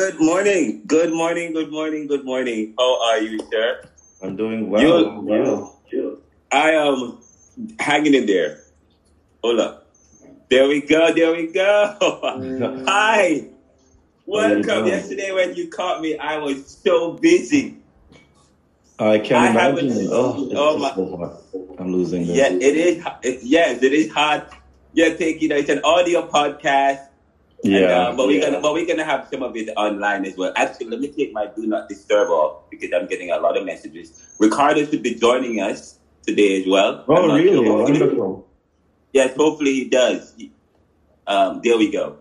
Good morning. Good morning. Good morning. Good morning. How are you, sir? I'm doing well. You, you. I am hanging in there. Hold up. There we go. There we go. Hi. Welcome. Yesterday when you caught me, I was so busy. I can I imagine. haven't. Oh, oh, it's Oh my. so. I'm losing Yeah, it is. It, yes, it is hard. Yeah, take you know, it's an audio podcast, and Yeah. uh, but we're gonna, but we're gonna have some of it online as well. Actually, let me take my do not disturb off because I'm getting a lot of messages. Ricardo should be joining us today as well. Oh, really? sure. Wonderful. yes, hopefully he does. Um, there we go.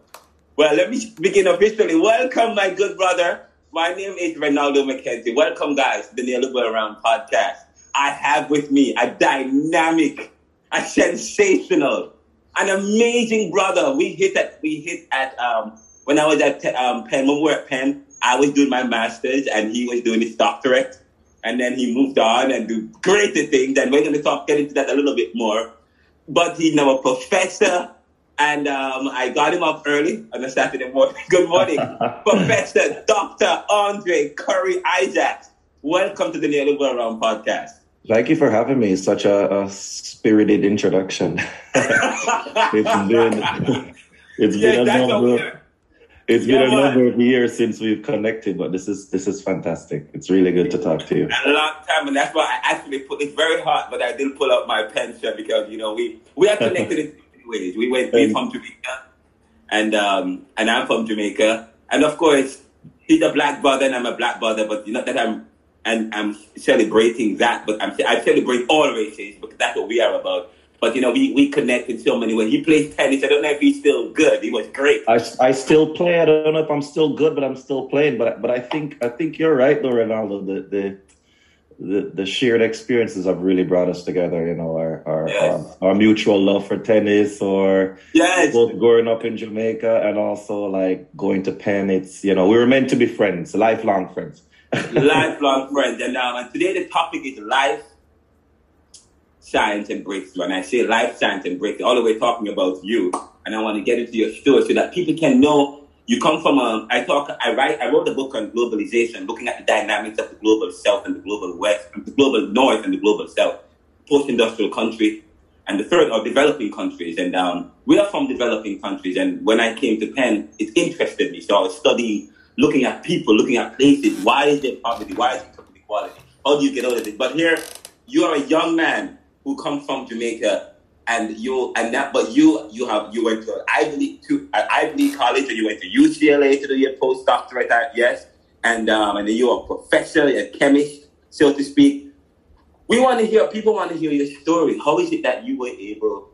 Well, let me begin officially. Welcome, my good brother. My name is Ronaldo McKenzie. Welcome, guys, to the Neoliberal Around podcast. I have with me a dynamic, a sensational, an amazing brother. We hit at we hit at um, when I was at um, Penn. When we were at Penn, I was doing my masters and he was doing his doctorate, and then he moved on and do greater things. And we're going to talk get into that a little bit more. But he's now a professor, and um, I got him up early on a Saturday morning. Good morning, Professor Dr. Andre Korrie Isaacs. Welcome to the Neoliberal Around podcast. Thank you for having me. Such a, a spirited introduction. it's been it's been a that's what we number it's Yeah, been a number of years since we've connected, but this is this is fantastic. It's really good to talk to you. a long time, and that's why I actually put it's very hard, but I didn't pull out my pen, pension because you know we we are connected in many ways. We went we from Jamaica, and um and I'm from Jamaica, and of course he's a black brother and I'm a black brother, but not that I'm and I'm celebrating that, but I'm I celebrate all races because that's what we are about. But you know we we connect in so many ways. He plays tennis. I don't know if he's still good. He was great. I, I still play. I don't know if I'm still good, but I'm still playing. But but I think I think you're right, though, Ronaldo. The the the, the shared experiences have really brought us together. You know, our our, Yes, our our mutual love for tennis, or yes, both growing up in Jamaica and also like going to Penn. It's you know we were meant to be friends, lifelong friends. Lifelong friends. And um and today the topic is life science and breakthrough. And I say life science and breakthrough, all the way talking about you. And I want to get into your story so that people can know you come from a, I talk, I write, I wrote a book on globalization, looking at the dynamics of the global south and the global west, and the global north and the global south, post-industrial country and the third are developing countries. And um, we are from developing countries. And when I came to Penn, it interested me. So I was studying, looking at people, looking at places. Why is there poverty? Why is there inequality? How do you get out of it? But here, you are a young man who comes from Jamaica, and you and that, but you you have you went to Ivy League to Ivy League college, and you went to UCLA to do your postdoctorate. at- Yes, and um, and then you're a professor, you're a chemist, so to speak. We want to hear. People want to hear your story. How is it that you were able?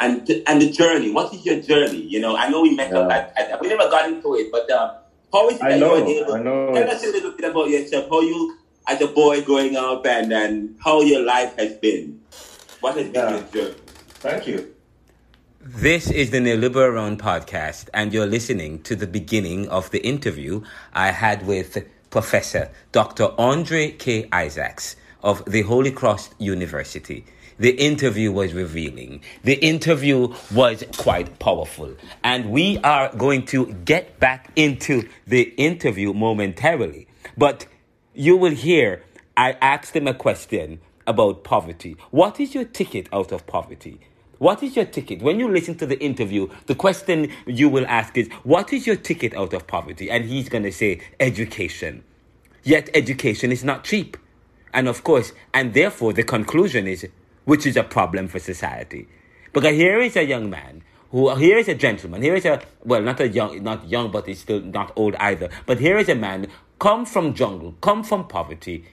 And and the journey. What is your journey? You know, I know we met up Yeah, at, at we never got into it, but um, how is it I that you were know, able? I know. Tell us a little bit about yourself. How you, as a boy growing up, and and how your life has been. What has been yeah. your journey? Thank you. This is the Neoliberal Around podcast, and you're listening to the beginning of the interview I had with Professor Dr. Andre K. Isaacs of the Holy Cross University. The interview was revealing. The interview was quite powerful. And we are going to get back into the interview momentarily. But you will hear I asked him a question about poverty. What is your ticket out of poverty? What is your ticket? When you listen to the interview, the question you will ask is, What is your ticket out of poverty? And he's going to say, Education. Yet education is not cheap. And of course, and therefore the conclusion is, which is a problem for society. Because here is a young man who, here is a gentleman, here is a, well, not a young, not young, but he's still not old either. But here is a man come from jungle, come from poverty,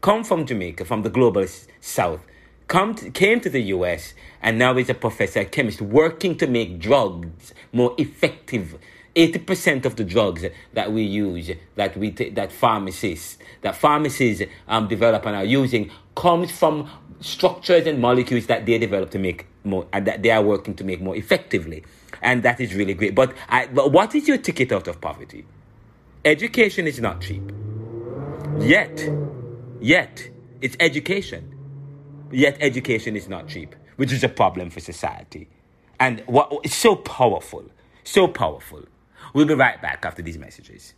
come from Jamaica, from the global south, come to, came to the US, and now is a professor, a chemist, working to make drugs more effective. 80% of the drugs that we use, that we t- that pharmacists, that pharmacies um, develop and are using, comes from structures and molecules that they develop to make more, and that they are working to make more effectively, and that is really great. But I, but what is your ticket out of poverty? Education is not cheap. Yet, yet, it's education. Yet, education is not cheap, which is a problem for society. And what it's so powerful, so powerful. We'll be right back after these messages.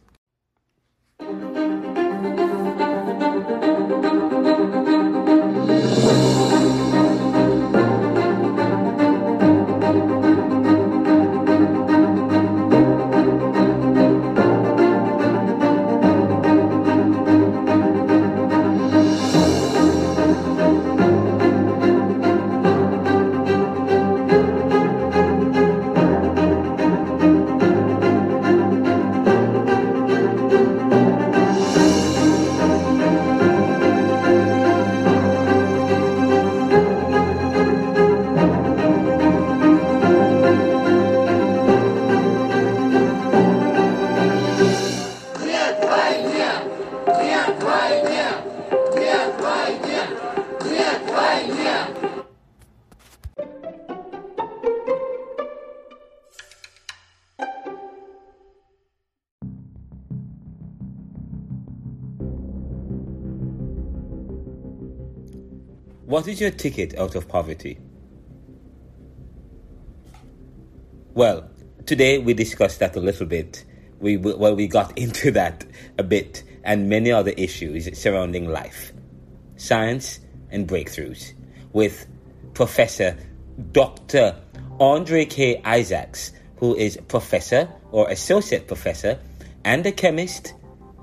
Is your ticket out of poverty? Well, today we discussed that a little bit. We well we got into that a bit and many other issues surrounding life, science and breakthroughs with Professor Dr. Andre K. Isaacs, who is professor or associate professor and a chemist,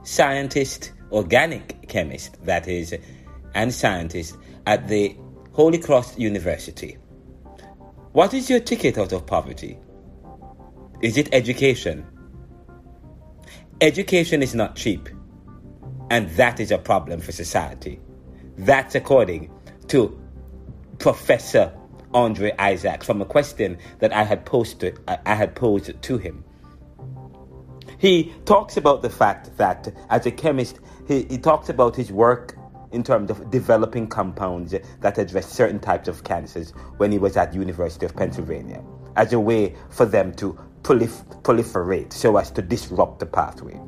scientist, organic chemist, that is, and scientist at the Holy Cross University. What is your ticket out of poverty? Is it education? Education is not cheap, and that is a problem for society. That's according to Professor Andre Isaac from a question that I had posted I had posed to him. He talks about the fact that as a chemist, he, he talks about his work in terms of developing compounds that address certain types of cancers when he was at University of Pennsylvania as a way for them to prolif- proliferate so as to disrupt the pathway.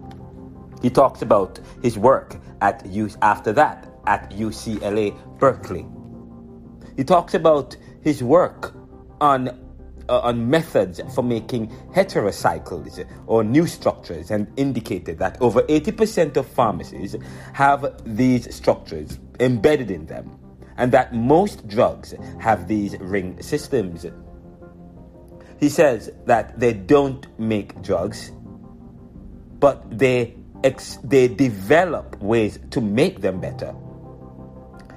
He talks about his work at U- after that at UCLA Berkeley. He talks about his work on uh, on methods for making heterocycles or new structures and indicated that over 80% of pharmacies have these structures embedded in them and that most drugs have these ring systems. He says that they don't make drugs, but they, ex- they develop ways to make them better.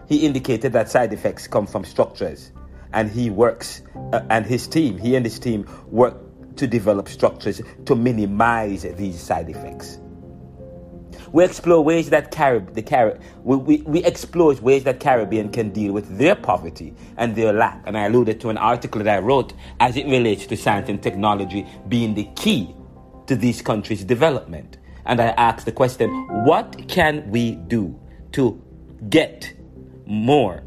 He indicated that side effects come from structures and he works uh, and his team he and his team work to develop structures to minimize these side effects we explore ways that Carib, the Carib, we, we, we explore ways that Caribbean can deal with their poverty and their lack. And I alluded to an article that I wrote as it relates to science and technology being the key to these countries' development. And I asked the question, what can we do to get more,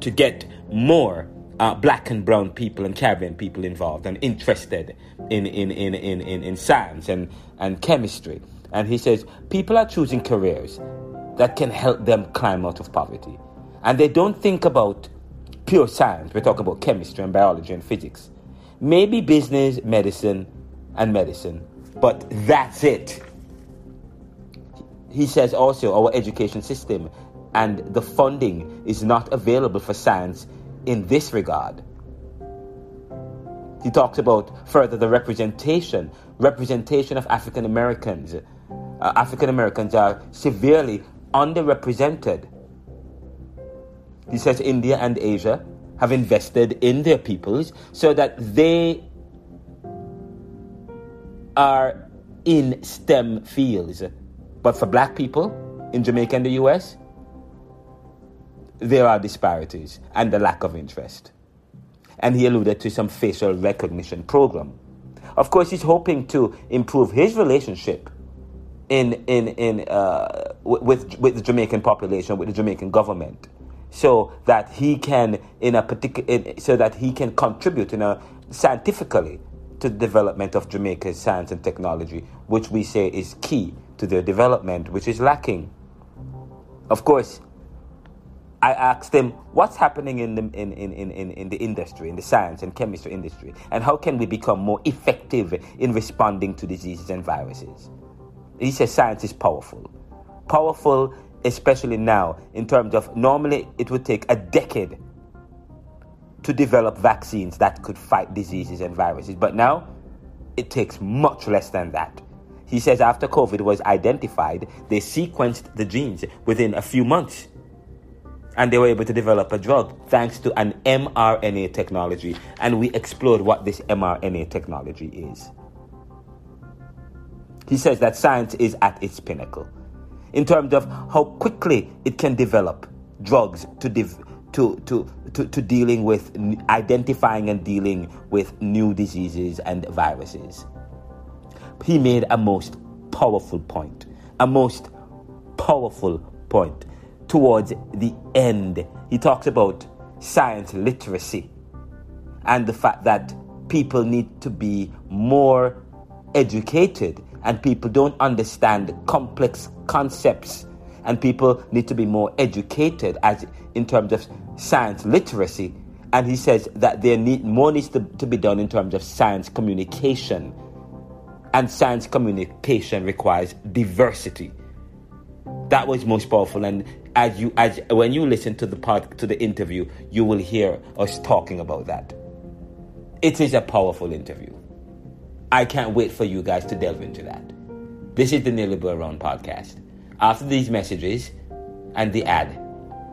to get more uh, black and brown people and Caribbean people involved and interested in, in, in, in, in, in science and, and chemistry. And he says people are choosing careers that can help them climb out of poverty. And they don't think about pure science. We're talking about chemistry and biology and physics. Maybe business, medicine, and medicine. But that's it. He says also our education system and the funding is not available for science in this regard. He talks about further the representation, representation of African Americans. Uh, African Americans are severely underrepresented. He says India and Asia have invested in their peoples so that they are in STEM fields. But for black people in Jamaica and the US, there are disparities and the lack of interest. And he alluded to some facial recognition program. Of course, he's hoping to improve his relationship in, in, in, uh, with, with the Jamaican population, with the Jamaican government, so that he can, in a particular, so that he can contribute in a scientifically to the development of Jamaica's science and technology, which we say is key to their development, which is lacking. Of course, I asked him what's happening in the, in, in, in, in the industry, in the science and chemistry industry, and how can we become more effective in responding to diseases and viruses. He says science is powerful. Powerful, especially now, in terms of normally it would take a decade to develop vaccines that could fight diseases and viruses. But now it takes much less than that. He says after COVID was identified, they sequenced the genes within a few months. And they were able to develop a drug thanks to an mRNA technology. And we explored what this mRNA technology is. He says that science is at its pinnacle in terms of how quickly it can develop drugs to, div- to, to, to, to dealing with identifying and dealing with new diseases and viruses. He made a most powerful point, a most powerful point towards the end. He talks about science literacy and the fact that people need to be more educated and people don't understand complex concepts and people need to be more educated as in terms of science literacy. And he says that there need more needs to, to be done in terms of science communication. And science communication requires diversity that was most powerful and as you as when you listen to the part to the interview you will hear us talking about that it is a powerful interview I can't wait for you guys to delve into that. This is the Neoliberal Round podcast. After these messages and the ad,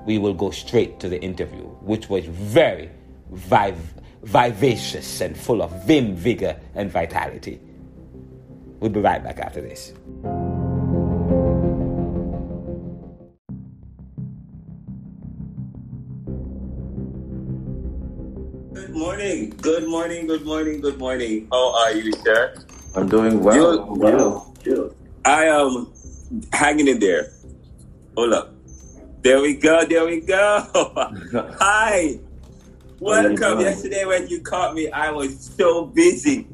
we will go straight to the interview, which was very viv- vivacious and full of vim, vigor, and vitality. We'll be right back after this. Morning. Good morning. Good morning. Good morning. How are you, sir? I'm doing well. well. I am hanging in there. Hold up. There we go. There we go. Hi. Welcome. Yesterday when you caught me, I was so busy.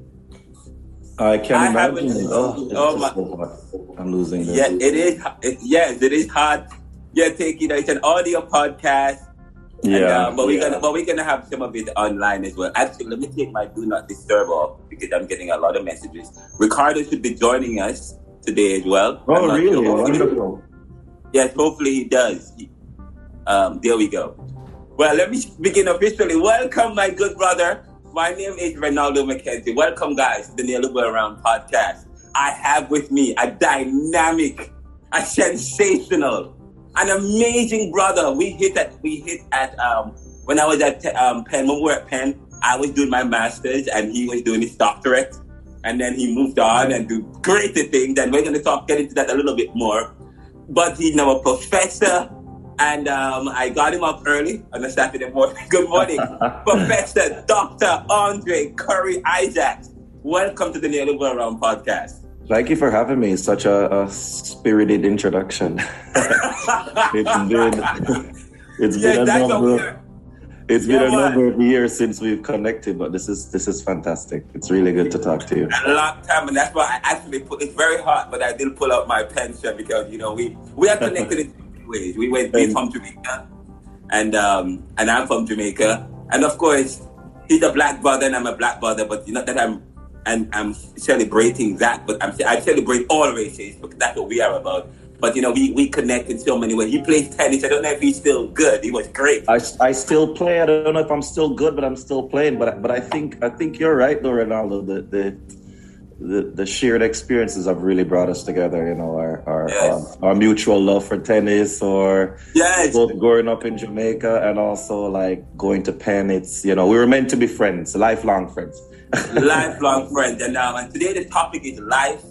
I can I imagine. Oh, oh my- so. I'm losing this. Yeah, it is. It, yes, it is hard. Yeah, take it. It's an audio podcast. And, Yeah, uh, but we're yeah. gonna but we're gonna have some of it online as well. Actually, let me take my do not disturb off because I'm getting a lot of messages. Ricardo should be joining us today as well. Oh, really? sure. Wonderful. Yes, hopefully he does. Um, there we go. Well, let me begin officially. Welcome, my good brother. My name is Ronaldo McKenzie. Welcome, guys, to the Neoliberal Around podcast. I have with me a dynamic, a sensational, an amazing brother. We hit at we hit at um, when I was at um, Penn. When we were at Penn, I was doing my master's and he was doing his doctorate, and then he moved on and do greater things. And we're going to talk get into that a little bit more. But he's now a professor, and um, I got him up early on a Saturday morning. Good morning, Professor Dr. Andre Korrie Isaacs. Welcome to the Neoliberal Around podcast. Thank you for having me. Such a, a spirited introduction. it's been it's yes, been a number it's Yeah, been a number of years since we've connected, but this is this is fantastic. It's really good to talk to you. a long time, and that's why I actually put. It's very hard, but I did pull out my pension because you know we we are connected in different ways. We went we from Jamaica, and um and I'm from Jamaica, and of course he's a black brother and I'm a black brother, but not that I'm and I'm celebrating that, but I'm I celebrate all races because that's what we are about. But you know we we connect in so many ways. He plays tennis. I don't know if he's still good. He was great. I, I still play. I don't know if I'm still good, but I'm still playing. But but I think I think you're right, though, Ronaldo. The the the, the shared experiences have really brought us together. You know, our our Yes. um, our mutual love for tennis, or Yes. both growing up in Jamaica and also like going to Penn. It's you know we were meant to be friends, lifelong friends. Lifelong friends. And, um, and today the topic is life,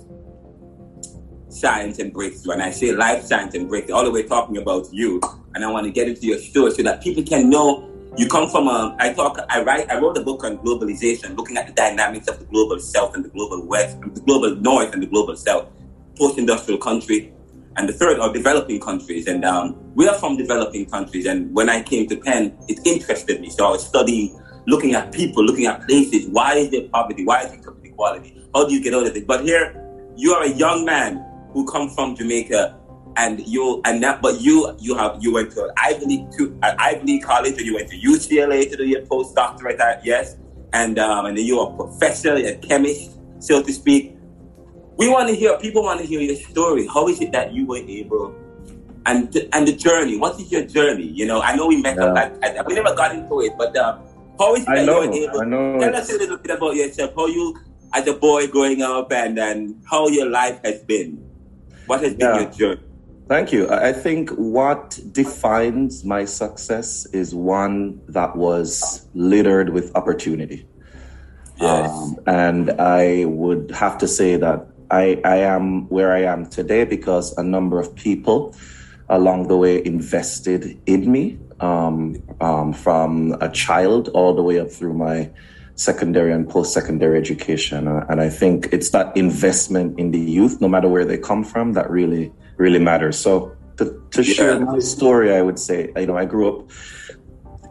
science, and breakthrough. And I say life, science, and breakthrough, all the way talking about you. And I want to get into your story so that people can know you come from a. I talk. I write. I wrote a book on globalization, looking at the dynamics of the global south and the global west, the global north and the global south, post-industrial country. And the third are developing countries. And um, we are from developing countries. And when I came to Penn, it interested me. So I was studying looking at people, looking at places. Why is there poverty? Why is there inequality? How do you get out of it? But here, you are a young man who come from Jamaica, and you and that. But you, you have you went to an Ivy League to an Ivy League college, or you went to UCLA to do your postdoctorate. At, yes, and um, and then you're a professor, a chemist, so to speak. we want to hear. People want to hear your story. How is it that you were able? And, and the journey. What is your journey? You know, I know we met up. Yeah. I, we never got into it, but um, how is it I that know, able? I know Tell us a little bit about yourself. How you, as a boy growing up, and and how your life has been. What has been Yeah. your journey? Thank you. I I think what defines my success is one that was littered with opportunity. Yes. Um, and I would have to say that I, I am where I am today because a number of people along the way invested in me um, um, from a child all the way up through my secondary and post secondary education. Uh, and I think it's that investment in the youth, no matter where they come from, that really, really matters. So to, to share my story, I would say, you know, I grew up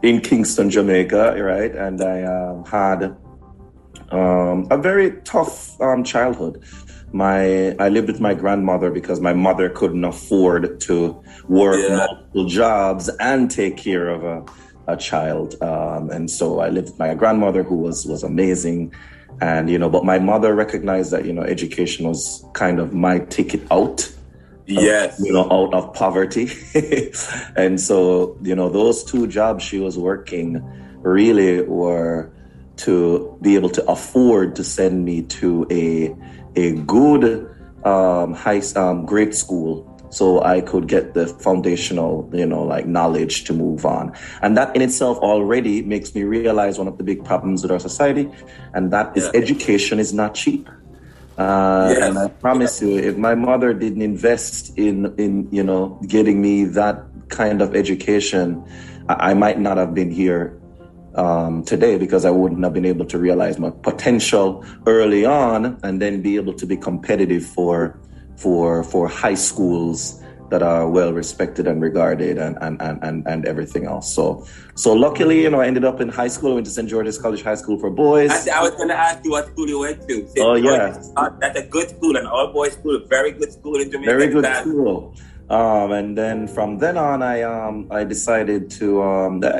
in Kingston, Jamaica, right? And I um, had um, a very tough um, childhood. My I lived with my grandmother because my mother couldn't afford to work Yeah. multiple jobs and take care of a, a child, um, and so I lived with my grandmother, who was was amazing, and you know, but my mother recognized that you know education was kind of my ticket out Yes. you know, out of poverty. and so, you know, those two jobs she was working really were to be able to afford to send me to a a good um, high um, grade school so I could get the foundational, you know, like knowledge to move on. And that in itself already makes me realize one of the big problems with our society, and that is Yeah. education is not cheap. Uh, Yes. And I promise you, if my mother didn't invest in, in you know, getting me that kind of education, I, I might not have been here um, today because I wouldn't have been able to realize my potential early on, and then be able to be competitive for for for high schools that are well respected and regarded and and, and, and everything else. So so luckily, you know, I ended up in high school. I went to St. George's College High School for boys. I, I was going to ask you what school you went to. St. Oh, George's. yeah. That's a good school, an all boys school, a very good school in Jamaica. very good school. Um, and then from then on, I um, I decided to um, the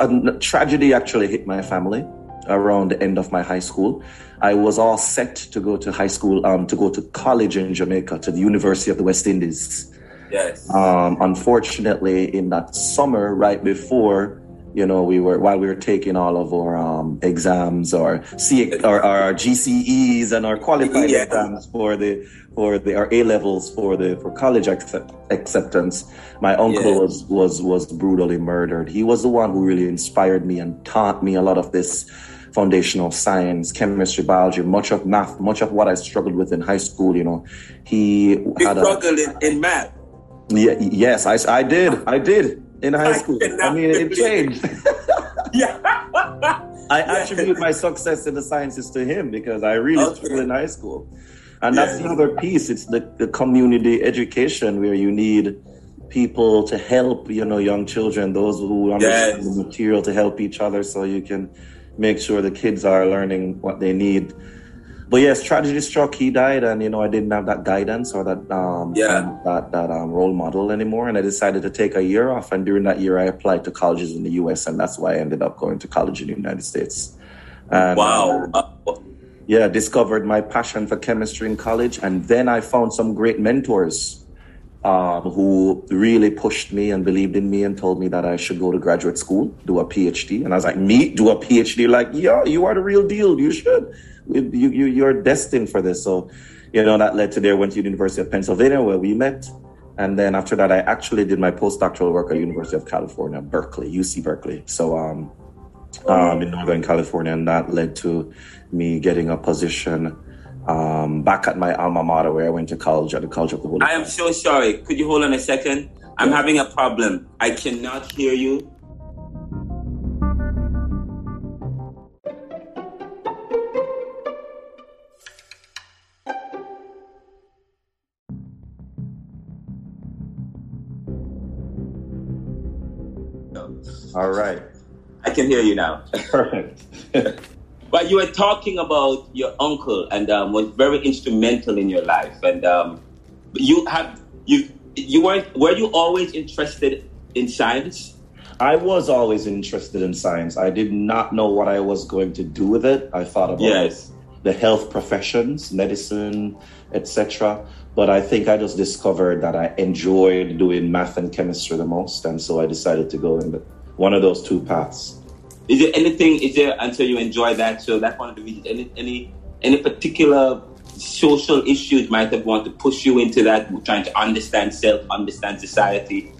a tragedy actually hit my family around the end of my high school. I was all set to go to high school, um, to go to college in Jamaica, to the University of the West Indies. Yes. Um, unfortunately, in that summer, right before, you know, we were while we were taking all of our um, exams or C or our GCEs and our qualifying Yeah. exams for the for the our A levels for the for college accept, acceptance, my uncle Yeah. was was was brutally murdered. He was the one who really inspired me and taught me a lot of this foundational science, chemistry, biology, much of math, much of what I struggled with in high school. You know, he You had a struggled in, in math. yeah, yes, I, I did. I did in high school. I mean, it changed. Yeah. I attribute my success in the sciences to him because I really Okay. struggled in high school. And that's the other piece. It's the, the community education where you need people to help, you know, young children, those who understand Yes. the material to help each other so you can make sure the kids are learning what they need. But yes, tragedy struck. He died, and you know I didn't have that guidance or that um, Yeah. that that um, role model anymore. And I decided to take a year off. And during that year, I applied to colleges in the U.S., and that's why I ended up going to college in the United States. And, Wow. uh, yeah, discovered my passion for chemistry in college, and then I found some great mentors um, who really pushed me and believed in me and told me that I should go to graduate school, do a PhD. And I was like, me do a PhD? Like, yeah, you are the real deal. You should. You, you you're destined for this. So, you know, that led to there. Went to the University of Pennsylvania where we met. And then after that, I actually did my postdoctoral work at University of California, Berkeley, UC Berkeley. So, um, um, in Northern California, and that led to me getting a position um, back at my alma mater where I went to college at the College of the Holy. I am so sorry. Could you hold on a second? I'm Yeah. having a problem. I cannot hear you. All right, I can hear you now. perfect. But you were talking about your uncle and um, was very instrumental in your life. And um, you have you you weren't were you always interested in science? I was always interested in science. I did not know what I was going to do with it. I thought about Yes. the health professions, medicine, etc. But I think I just discovered that I enjoyed doing math and chemistry the most, and so I decided to go in the, one of those two paths. Is there anything? Is there until you enjoy that? So that's one of the reasons. Any any any particular social issues might have wanted to push you into that, trying to understand self, understand society?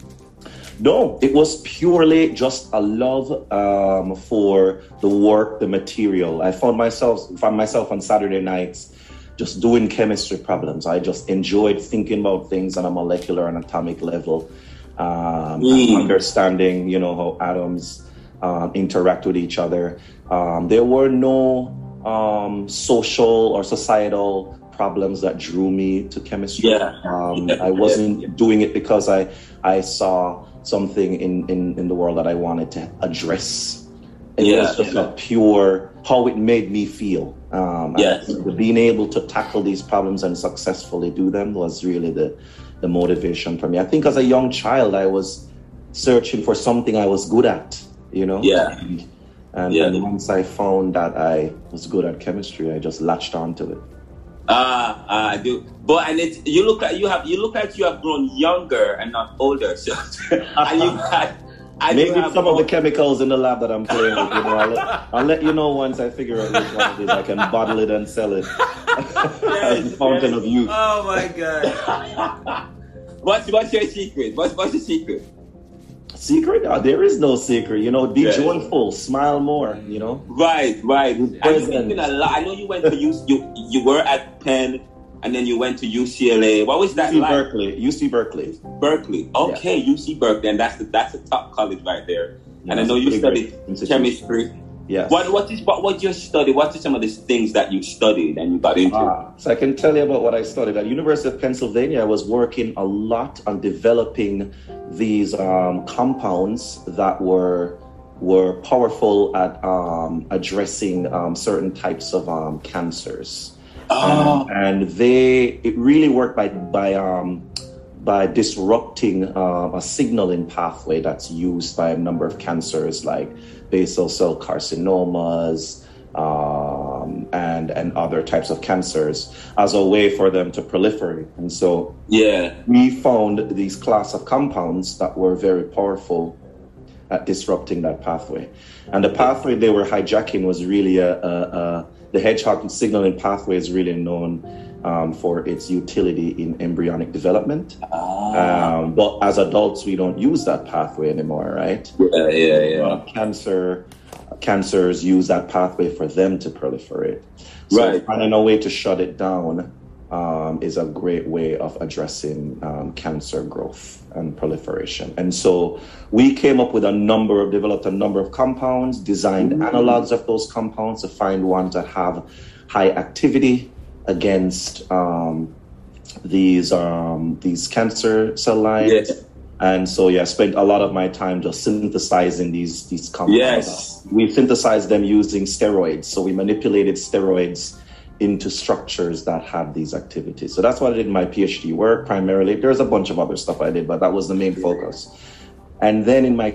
No, it was purely just a love um, for the work, the material. I found myself found myself on Saturday nights just doing chemistry problems. I just enjoyed thinking about things on a molecular and atomic level, um, mm. understanding, you know, how atoms um, interact with each other. Um, there were no um, social or societal problems that drew me to chemistry. Yeah. Um, I wasn't yeah. doing it because I I saw something in, in, in the world that I wanted to address. It yeah, was just yeah. a pure how it made me feel. Um, yes. being able to tackle these problems and successfully do them was really the, the motivation for me. I think as a young child, I was searching for something I was good at, you know? Yeah. And, and, yeah. and once I found that I was good at chemistry, I just latched onto it. Ah, uh, I do. But and it, you look at you have you look like you have grown younger and not older. So and you had. Maybe some of the chemicals in the lab that I'm playing with. You know, I'll, let, I'll let you know once I figure out which one it is. I can bottle it and sell it. yes, fountain yes. of youth. Oh my god. what's what's your secret? What's what's your secret? Secret? Uh, there is no secret. You know, be yeah. joyful, smile more. You know. Right, right. A lot. I know you went to you you you were at Penn, and then you went to UCLA. What was that UC like? Berkeley. UC Berkeley. Berkeley. Okay, yeah. UC Berkeley, and that's the that's a top college right there. Yeah, and I know you studied chemistry. Yes. What what is what what you study? What are some of these things that you studied and you got into? Ah, so I can tell you about what I studied at University of Pennsylvania. I was working a lot on developing these um, compounds that were were powerful at um, addressing um, certain types of um, cancers. Oh. and they it really worked by by um, by disrupting uh, a signaling pathway that's used by a number of cancers like basal cell carcinomas um, and and other types of cancers as a way for them to proliferate. And so, yeah, we found these class of compounds that were very powerful at disrupting that pathway. And the pathway they were hijacking was really a, a, a the hedgehog signaling pathway is really known um, for its utility in embryonic development. Ah. Um, but as adults, we don't use that pathway anymore, right? Yeah, yeah, yeah. Uh, cancer, cancers use that pathway for them to proliferate. So right. finding a way to shut it down um, is a great way of addressing um, cancer growth and proliferation. And so we came up with a number of, developed a number of compounds, designed mm-hmm. analogs of those compounds to find ones that have high activity against um, these um, these cancer cell lines. Yes. And so yeah, I spent a lot of my time just synthesizing these these compounds. Yes. We synthesized them using steroids. So we manipulated steroids into structures that have these activities. So that's what I did in my PhD work primarily. There's a bunch of other stuff I did, but that was the main focus. And then in my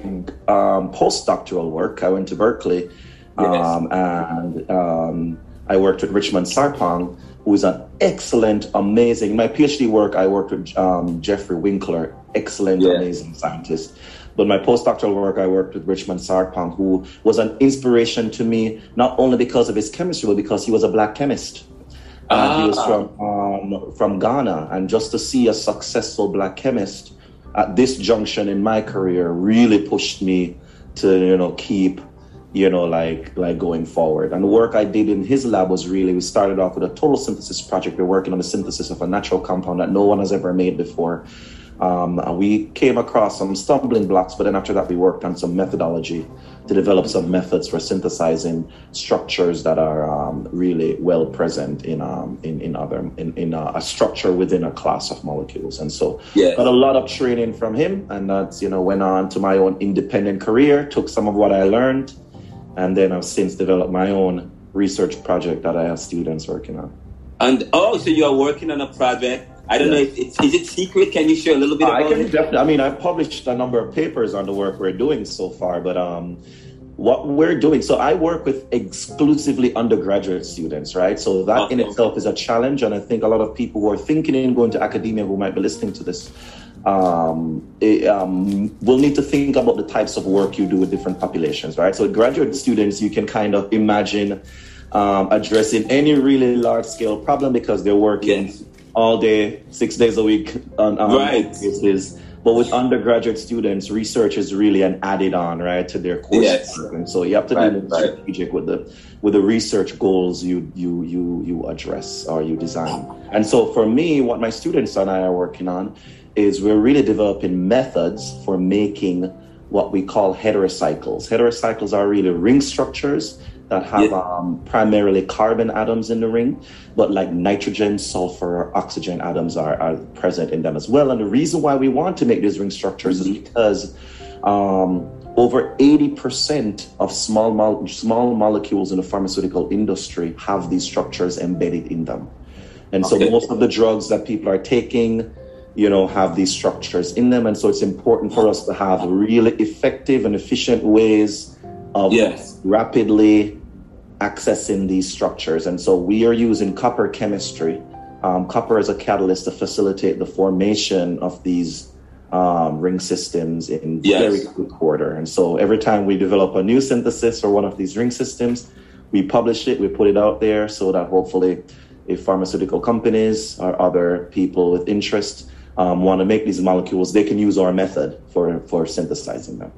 um, postdoctoral work, I went to Berkeley um, and um, I worked with Richmond Sarpong, who is an excellent, amazing. In my PhD work, I worked with um, Jeffrey Winkler, excellent, yeah. amazing scientist. But my postdoctoral work, I worked with Richmond Sarpong, who was an inspiration to me, not only because of his chemistry, but because he was a black chemist. Uh, He was ah. from um, from Ghana, and just to see a successful black chemist at this junction in my career really pushed me to you know keep you know, like like going forward. And the work I did in his lab was really we started off with a total synthesis project. We're working on the synthesis of a natural compound that no one has ever made before. Um, and we came across some stumbling blocks, but then after that, we worked on some methodology to develop some methods for synthesizing structures that are um, really well present in um, in, in other in, in a, a, structure within a class of molecules. And so, yeah. got a lot of training from him, and that's you know went on to my own independent career. Took some of what I learned and then I've since developed my own research project that I have students working on. And oh, so you are working on a project. I don't know if it's is it secret. Can you share a little bit about I can it? Definitely. I mean, I've published a number of papers on the work we're doing so far, but um, what we're doing so i work with exclusively undergraduate students right so that okay. in itself is a challenge and i think a lot of people who are thinking in going to academia who might be listening to this um, it, um, we'll need to think about the types of work you do with different populations right so graduate students you can kind of imagine um, addressing any really large scale problem because they're working yes. all day six days a week on, on right. basis but with undergraduate students, research is really an added on, right, to their course. Yes. And so you have to right, be strategic with the with the research goals you you you you address or you design. And so for me, what my students and I are working on is we're really developing methods for making what we call heterocycles. Heterocycles are really ring structures that have yeah. um, primarily carbon atoms in the ring, but like nitrogen, sulfur, oxygen atoms are, are present in them as well. And the reason why we want to make these ring structures mm-hmm. is because um, over 80% of small, mo- small molecules in the pharmaceutical industry have these structures embedded in them. And okay. so most of the drugs that people are taking, you know, have these structures in them. And so it's important for us to have really effective and efficient ways of yes. rapidly accessing these structures. And so we are using copper chemistry. Um, copper as a catalyst to facilitate the formation of these um, ring systems in yes. very quick order. And so every time we develop a new synthesis for one of these ring systems, we publish it, we put it out there so that hopefully if pharmaceutical companies or other people with interest um, want to make these molecules, they can use our method for, for synthesizing them.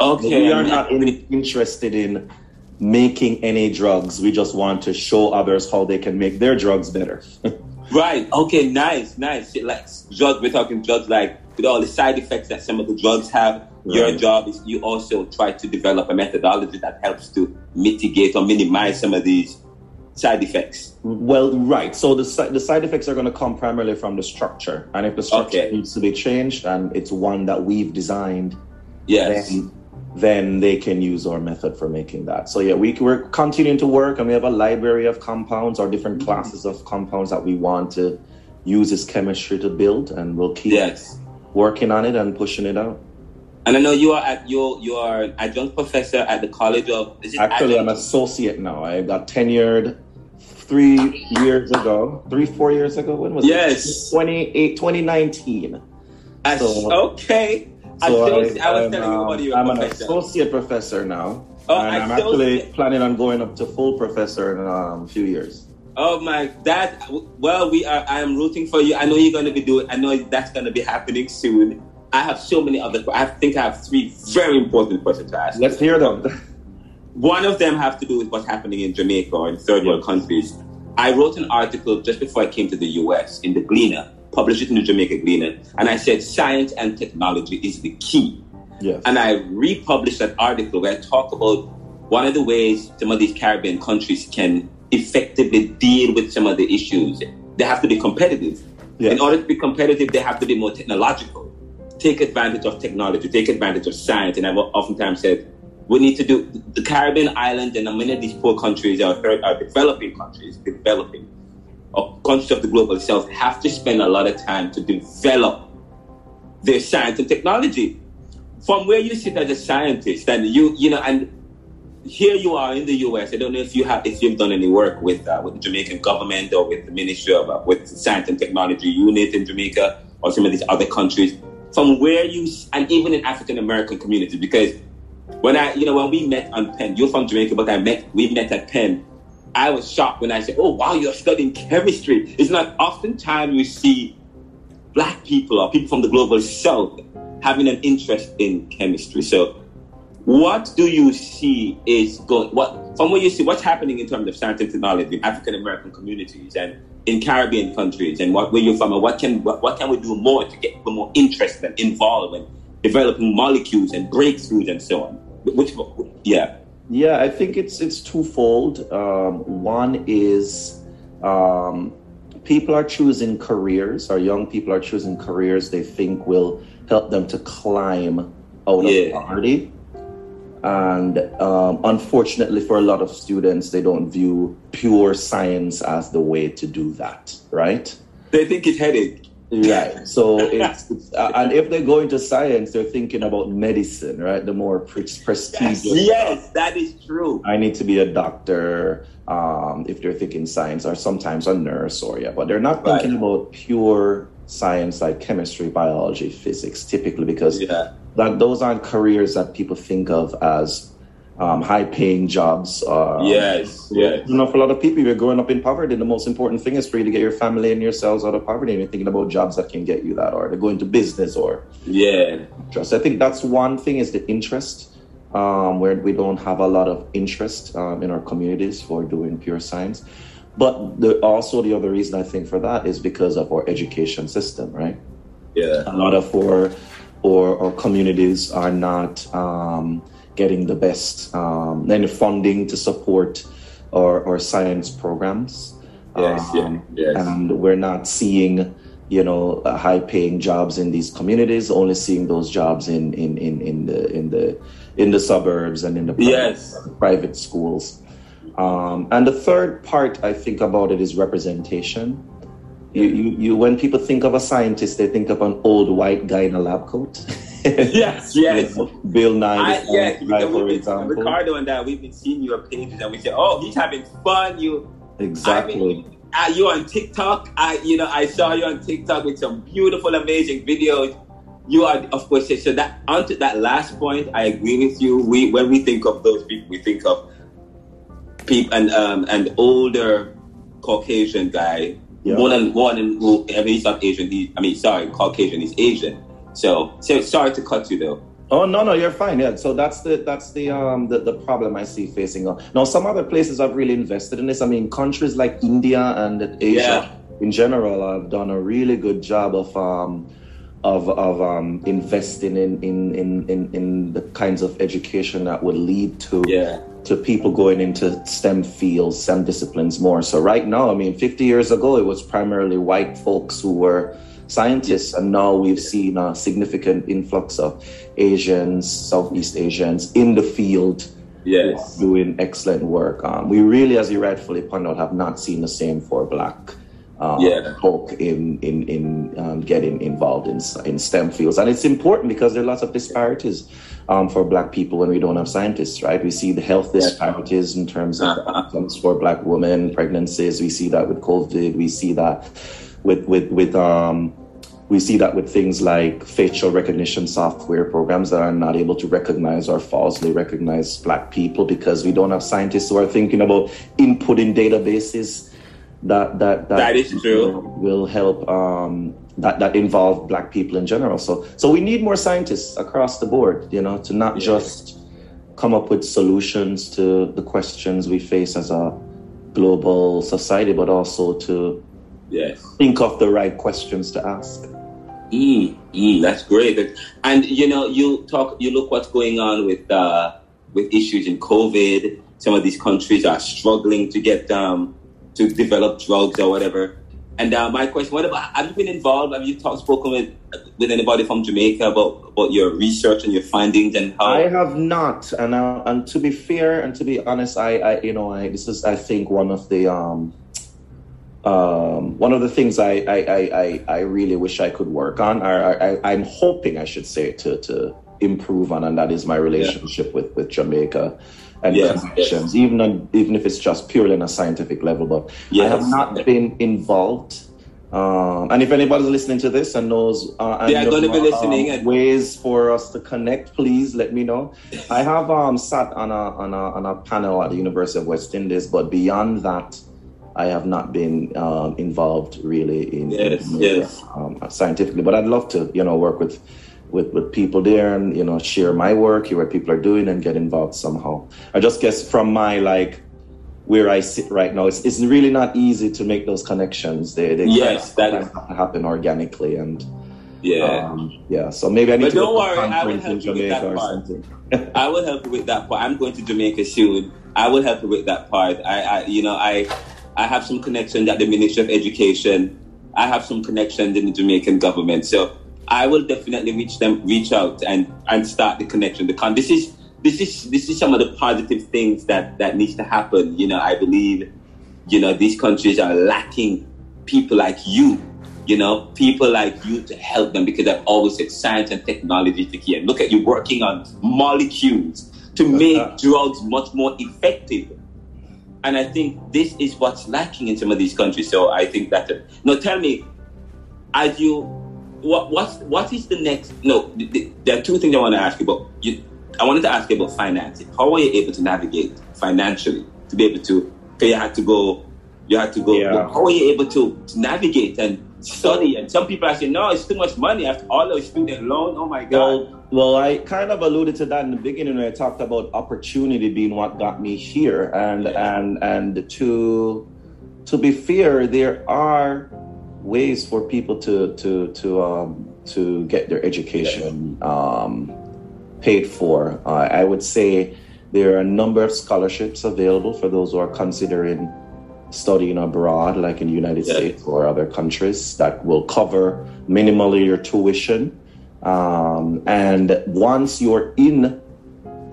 Okay. We are not interested in making any drugs. We just want to show others how they can make their drugs better. right. Okay. Nice. Nice. Like drugs. We're talking drugs like with all the side effects that some of the drugs have. Right. Your job is you also try to develop a methodology that helps to mitigate or minimize some of these side effects. Well, right. So the the side effects are going to come primarily from the structure, and if the structure okay. needs to be changed, and it's one that we've designed, yes. then then they can use our method for making that. So yeah, we, we're continuing to work and we have a library of compounds or different mm-hmm. classes of compounds that we want to use this chemistry to build and we'll keep yes. working on it and pushing it out. And I know you are at your you are an adjunct professor at the College of Actually I'm associate now. I got tenured three years ago. Three, four years ago. When was yes. it? 28 2019. So, okay. So I, was, I, I was telling um, you I'm an associate professor now. Oh, and I'm actually planning on going up to full professor in um, a few years. Oh my, that well, we are. I am rooting for you. I know you're going to be doing. I know that's going to be happening soon. I have so many other. I think I have three very important questions to ask. Let's hear them. One of them have to do with what's happening in Jamaica or in third world countries. I wrote an article just before I came to the U.S. in the Gleaner published it in the Jamaica Gleaner, and I said science and technology is the key. Yes. And I republished that article where I talk about one of the ways some of these Caribbean countries can effectively deal with some of the issues. They have to be competitive. Yes. In order to be competitive, they have to be more technological. Take advantage of technology, take advantage of science. And I've oftentimes said, we need to do the Caribbean islands and many of these poor countries are, are developing countries, developing or countries of the global south have to spend a lot of time to develop their science and technology. From where you sit as a scientist, and you you know, and here you are in the U.S. I don't know if you have if you've done any work with uh, with the Jamaican government or with the Ministry of uh, with Science and Technology unit in Jamaica or some of these other countries. From where you and even in African American communities, because when I you know when we met on Penn, you're from Jamaica, but I met we met at Penn I was shocked when I said, "Oh wow, you're studying chemistry." It's not oftentimes we see black people or people from the global south having an interest in chemistry. So, what do you see is going? What from what you see, what's happening in terms of science and technology in African American communities and in Caribbean countries, and what where you're from, and what can what, what can we do more to get people more interested and involved in developing molecules and breakthroughs and so on? Which, yeah. Yeah, I think it's it's twofold. Um, one is um, people are choosing careers, or young people are choosing careers they think will help them to climb out yeah. of poverty. And um, unfortunately, for a lot of students, they don't view pure science as the way to do that, right? They think it's headache. Right. So it's, it's uh, and if they go into science, they're thinking about medicine, right? The more pre- prestigious. Yes, yes, that is true. I need to be a doctor. Um, if they're thinking science, or sometimes a nurse, or yeah, but they're not thinking Right. about pure science like chemistry, biology, physics, typically because Yeah. That those aren't careers that people think of as um, high-paying jobs. Uh, Yes, yes. You know, for a lot of people, you're growing up in poverty. The most important thing is for you to get your family and yourselves out of poverty, and you're thinking about jobs that can get you that, or to go into business, or Yeah. Trust. I think that's one thing is the interest, um, where we don't have a lot of interest um, in our communities for doing pure science. But the, also the other reason I think for that is because of our education system, right? Yeah. A lot of our or our communities are not um, getting the best um, any funding to support our, our science programs. Yes, yeah, Um, yes. And we're not seeing, you know, uh, high-paying jobs in these communities. Only seeing those jobs in in, in, in the in the in the suburbs and in the private, Yes. private schools. Um, and the third part I think about it is representation. You, you, you, when people think of a scientist, they think of an old white guy in a lab coat. Yes, yes. Bill Nye, I, yes, guy, for been, example. Ricardo and I, we've been seeing your pages and we say, oh, he's having fun. You, Exactly. I mean, uh, you on TikTok. I, you know, I saw you on TikTok with some beautiful, amazing videos. You are, of course, so that onto that last point, I agree with you. We, when we think of those people, we think of people and um, an older Caucasian guy. Yeah. More than more than who, I mean, he's not Asian. He, I mean, sorry, Caucasian. He's Asian. So, so sorry to cut you though. Oh no, no, you're fine. Yeah, so that's the that's the um the, the problem I see facing. Now, some other places have really invested in this. I mean, countries like India and Asia in general have done a really good job of um of of um investing in in in in, in the kinds of education that would lead to Yeah. To people going into STEM fields, STEM disciplines more. So right now, I mean, 50 years ago, it was primarily white folks who were scientists, and now we've seen a significant influx of Asians, Southeast Asians in the field Yes. doing excellent work. Um, we really, as you rightfully point out, have not seen the same for black um, Yeah. folk in in in um, getting involved in in STEM fields, and it's important because there are lots of disparities um, for black people when we don't have scientists. Right? We see the health disparities in terms of Uh-huh. outcomes for black women, pregnancies. We see that with COVID. We see that with with with um, we see that with things like facial recognition software programs that are not able to recognize or falsely recognize black people because we don't have scientists who are thinking about inputting databases that that that, That is true. will help um, that that involve black people in general. So so we need more scientists across the board, you know, to not Yeah. just come up with solutions to the questions we face as a global society, but also to Yes. think of the right questions to ask. Mm, mm, that's great. And you know, you talk, you look what's going on with uh, with issues in COVID. Some of these countries are struggling to get um, to develop drugs or whatever. And uh, my question: What about? Have you been involved? Have you talked, spoken with with anybody from Jamaica about about your research and your findings and how? I have not, and uh, and to be fair and to be honest, I, I you know I this is I think one of the um um one of the things I I, I, I, really wish I could work on, or I, I, I'm hoping I should say to to improve on, and that is my relationship with with Jamaica and Yes, connections, even on, even if it's just purely on a scientific level. But I have not been involved. Um, and if anybody's listening to this and knows, uh, and They are gonna be listening um, and- ways for us to connect, please let me know. I have um, sat on a, on a on a panel at the University of West Indies, but beyond that, I have not been um, involved really in, Yes, in yes. um, scientifically. But I'd love to, you know, work with with with people there and you know share my work, hear what people are doing, and get involved somehow. I just guess from my like where I sit right now, it's, it's really not easy to make those connections. They, they Yes, that kind of to happen organically and. yeah. Um, yeah, so maybe I need But to don't go to a worry, I will help you with Jamaica that or part. something. I will help you with that part. I'm going to Jamaica soon. I will help you with that part. I, I you know, I, I have some connections at the Ministry of Education. I have some connections in the Jamaican government. So I will definitely reach them, reach out, and and start the connection. The con. This is this is this is some of the positive things that that needs to happen. You know, I believe, you know, these countries are lacking people like you you know, people like you to help them because I've always said science and technology is the key. And look at you working on molecules to make drugs much more effective. And I think this is what's lacking in some of these countries. So I think that. Now, tell me, as you, what what's what is the next? No, th- th- there are two things I want to ask you about. You, I wanted to ask you about financing. How are you able to navigate financially to be able to? Because you had to go, you had to go. Yeah. How are you able to, to navigate and study? And some people are saying, no, it's too much money after all those student loan. Oh my God. Well, well, I kind of alluded to that in the beginning when I talked about opportunity being what got me here, and Yeah. and and to to be fair, there are ways for people to to to um, to get their education um, paid for. Uh, I would say there are a number of scholarships available for those who are considering studying abroad, like in the United Yeah. States or other countries, that will cover minimally your tuition. Um, and once you're in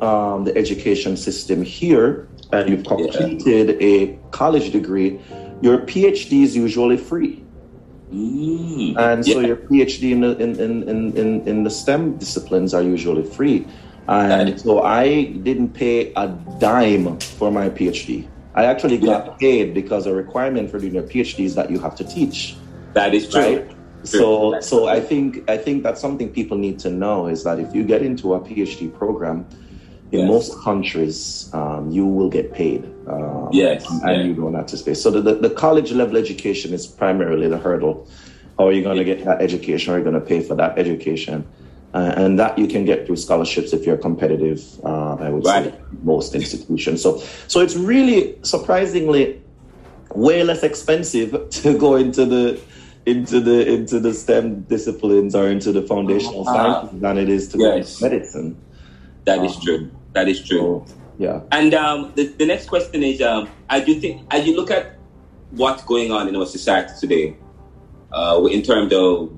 um, the education system here and you've completed a college degree, your PhD is usually free. Mm. And so your PhD in the, in, in, in, in, the STEM disciplines are usually free. And so I didn't pay a dime for my PhD. I actually got Yeah. paid because a requirement for doing a PhD is that you have to teach. that is true. Right. So, so I think I think that's something people need to know is that if you get into a PhD program, in Yes. most countries, um, you will get paid. Um, Yes, and yeah. you don't have to pay. So the, the, the college level education is primarily the hurdle. How are you going to get that education? How are you going to pay for that education? Uh, and that you can get through scholarships if you're competitive. Uh, I would Right. say most institutions. So, so it's really surprisingly way less expensive to go into the into the into the STEM disciplines or into the foundational Ah. sciences than it is to go Yes. into medicine. That is Um, true. That is true. So, yeah. And um, the, the next question is: um, As you think, as you look at what's going on in our society today, uh, in terms of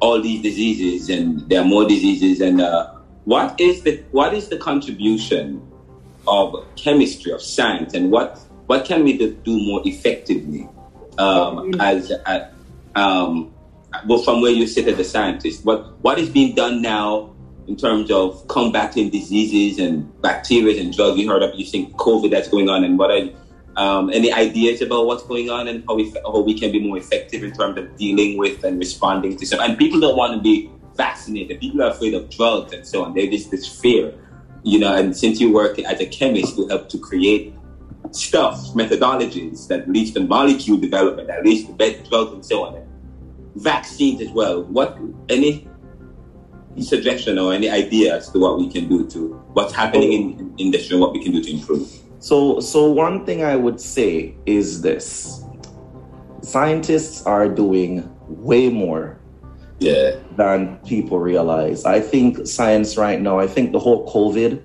all these diseases, and there are more diseases, and uh, what is the what is the contribution of chemistry, of science, and what what can we do do more effectively um, as uh, um, well from where you sit as a scientist? What what is being done now in terms of combating diseases and bacteria and drugs? We heard of think COVID that's going on, and what are um, any ideas about what's going on and how we how we can be more effective in terms of dealing with and responding to? And people don't want to be vaccinated. People are afraid of drugs and so on. There's this this fear, you know. And since you work as a chemist, you help to create stuff, methodologies that leads to molecule development, that leads to drugs and so on. And vaccines as well. What any suggestion or any idea as to what we can do to what's happening in, in industry and what we can do to improve? So, so one thing I would say is this: scientists are doing way more Yeah. than people realize. I think science right now. I think the whole COVID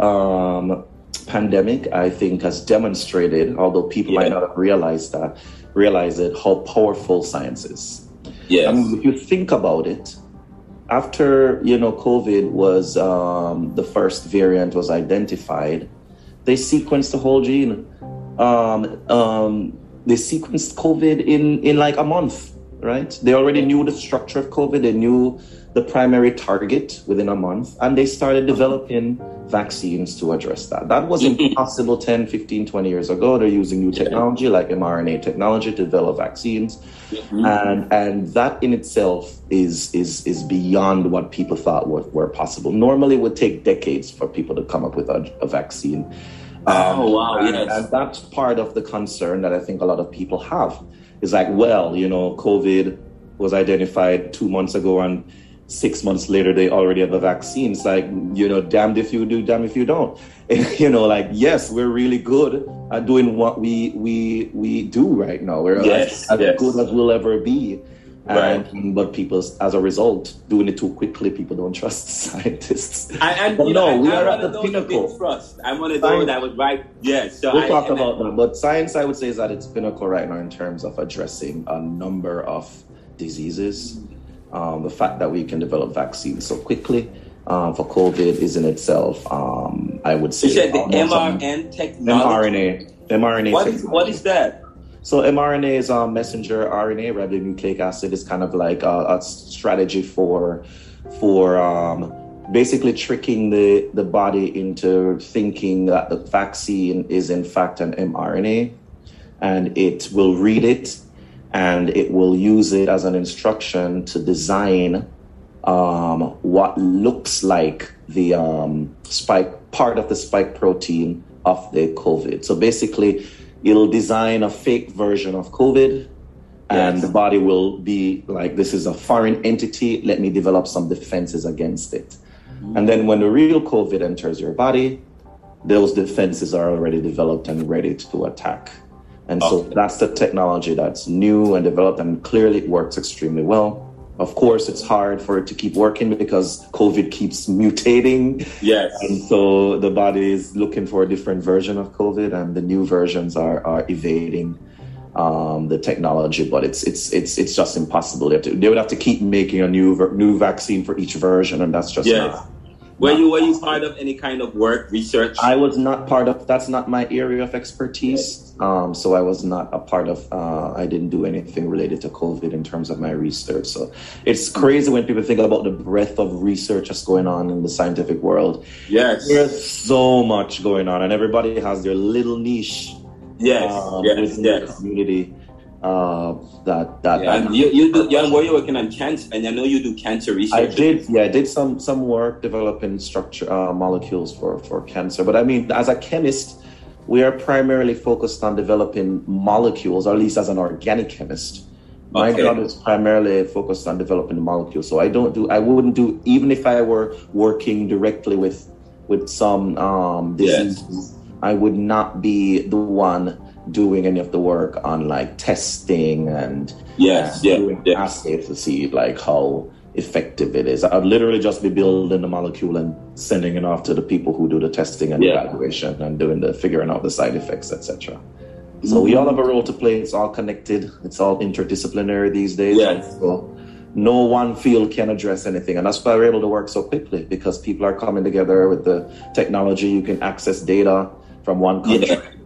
um, pandemic, I think, has demonstrated, although people might not have realized that, realize it, how powerful science is. Yes. I mean, if you think about it, after you know COVID was um, the first variant was identified, they sequenced the whole gene. Um, um, they sequenced COVID in in like a month, right? They already knew the structure of COVID. They knew the primary target within a month, and they started developing vaccines to address that. That was Mhm. impossible 10, 15, 20 years ago. They're using new Yeah. technology like mRNA technology to develop vaccines Mhm. and and that in itself is is is beyond what people thought were, were possible. Normally, it would take decades for people to come up with a, a vaccine. Um, Oh, wow, and, yes. and that's part of the concern that I think a lot of people have. Is like, well, you know, COVID was identified two months ago, and six months later they already have a vaccine. It's like, you know, damned if you do, damned if you don't. you know, like yes, we're really good at doing what we we we do right now. We're Yes, as, as yes. good as we'll ever be. Right. But people, as a result, doing it too quickly, people don't trust scientists. And, and no, know, we I, are at the pinnacle. Trust. I'm one of those that was right. Yes. So We'll I, talk and I- about that. But science, I would say, is at its pinnacle right now in terms of addressing a number of diseases. Um, the fact that we can develop vaccines so quickly uh, for COVID is in itself, um, I would say, You said the mRNA technology. mRNA. mRNA what, is, what is that? So mRNA is a messenger RNA, ribonucleic acid, is kind of like a, a strategy for for um, basically tricking the, the body into thinking that the vaccine is in fact an mRNA and it will read it and it will use it as an instruction to design um, what looks like the um, spike part of the spike protein of the COVID. So basically, it'll design a fake version of COVID, and yes. the body will be like, "This is a foreign entity. Let me develop some defenses against it." Mm-hmm. And then when the real COVID enters your body, those defenses are already developed and ready to attack. And so that's the technology that's new and developed, and clearly it works extremely well. Of course, it's hard for it to keep working because COVID keeps mutating. Yes. And so the body is looking for a different version of COVID, and the new versions are, are evading um, the technology. But it's it's it's it's just impossible. They, to, they, would have to keep making a new new vaccine for each version, and that's just yes. not were you were you part of any kind of work research? I was not part of. That's not my area of expertise. Um, so I was not a part of. Uh, I didn't do anything related to COVID in terms of my research. So it's crazy when people think about the breadth of research that's going on in the scientific world. Yes, there's so much going on, and everybody has their little niche. Yes, um, yes, yes. the community uh, that that, yeah, that you, you do yeah, were you working on cancer and I know you do cancer research. I did yeah I did some some work developing structure uh, molecules for for cancer but I mean as a chemist we are primarily focused on developing molecules or at least as an organic chemist my okay. job is primarily focused on developing molecules so I don't do I wouldn't do even if I were working directly with with some um, diseases yes. I would not be the one doing any of the work on like testing and yes, uh, yeah, doing yeah. assays to see like how effective it is. I'd literally just be building the molecule and sending it off to the people who do the testing and yeah. evaluation and doing the figuring out the side effects, etc. So mm-hmm. we all have a role to play. It's all connected. It's all interdisciplinary these days. Yes. So no one field can address anything. And that's why we're able to work so quickly because people are coming together with the technology. You can access data from one country yeah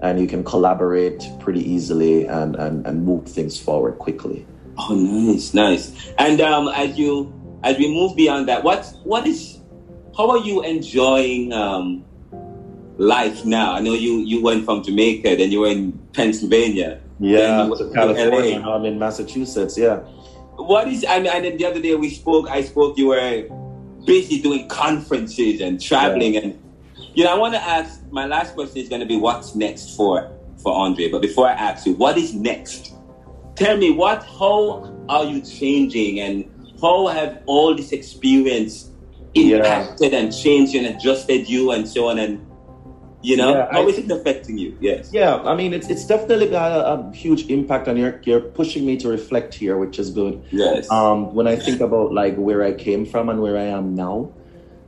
and you can collaborate pretty easily and, and, and move things forward quickly. Oh, nice, nice. And um, as you as we move beyond that, what what is how are you enjoying um, life now? I know you you went from Jamaica, then you were in Pennsylvania. Yeah, to California. I'm in Massachusetts. Yeah. What is? I mean, and the other day we spoke. I spoke. You were busy doing conferences and traveling yeah. and you know, I want to ask. My last question is going to be, what's next for for Andre? But before I ask you, what is next? Tell me what. How are you changing, and how have all this experience impacted yeah. and changed and adjusted you, and so on, and you know, yeah, how I, is it affecting you? Yes. Yeah, I mean, it's it's definitely got a, a, huge impact, on you're you're pushing me to reflect here, which is good. Yes. Um, when I think about like where I came from and where I am now,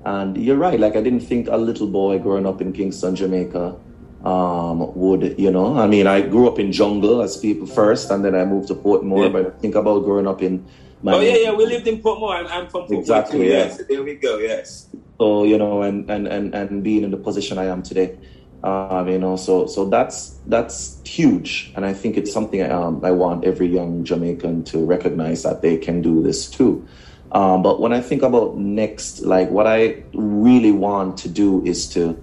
and you're right, like I didn't think a little boy growing up in Kingston, Jamaica, um, would, you know, I mean, I grew up in jungle as people first, and then I moved to Portmore, yeah. but think about growing up in my Oh yeah, yeah, we lived in Portmore. I'm, I'm from Portmore. Exactly, too, yeah. Yes. There we go, yes. So, you know, and, and, and, and being in the position I am today. Um, you know, so so that's that's huge, and I think it's something I, um, I want every young Jamaican to recognize that they can do this too. Um, but when I think about next, like what I really want to do is to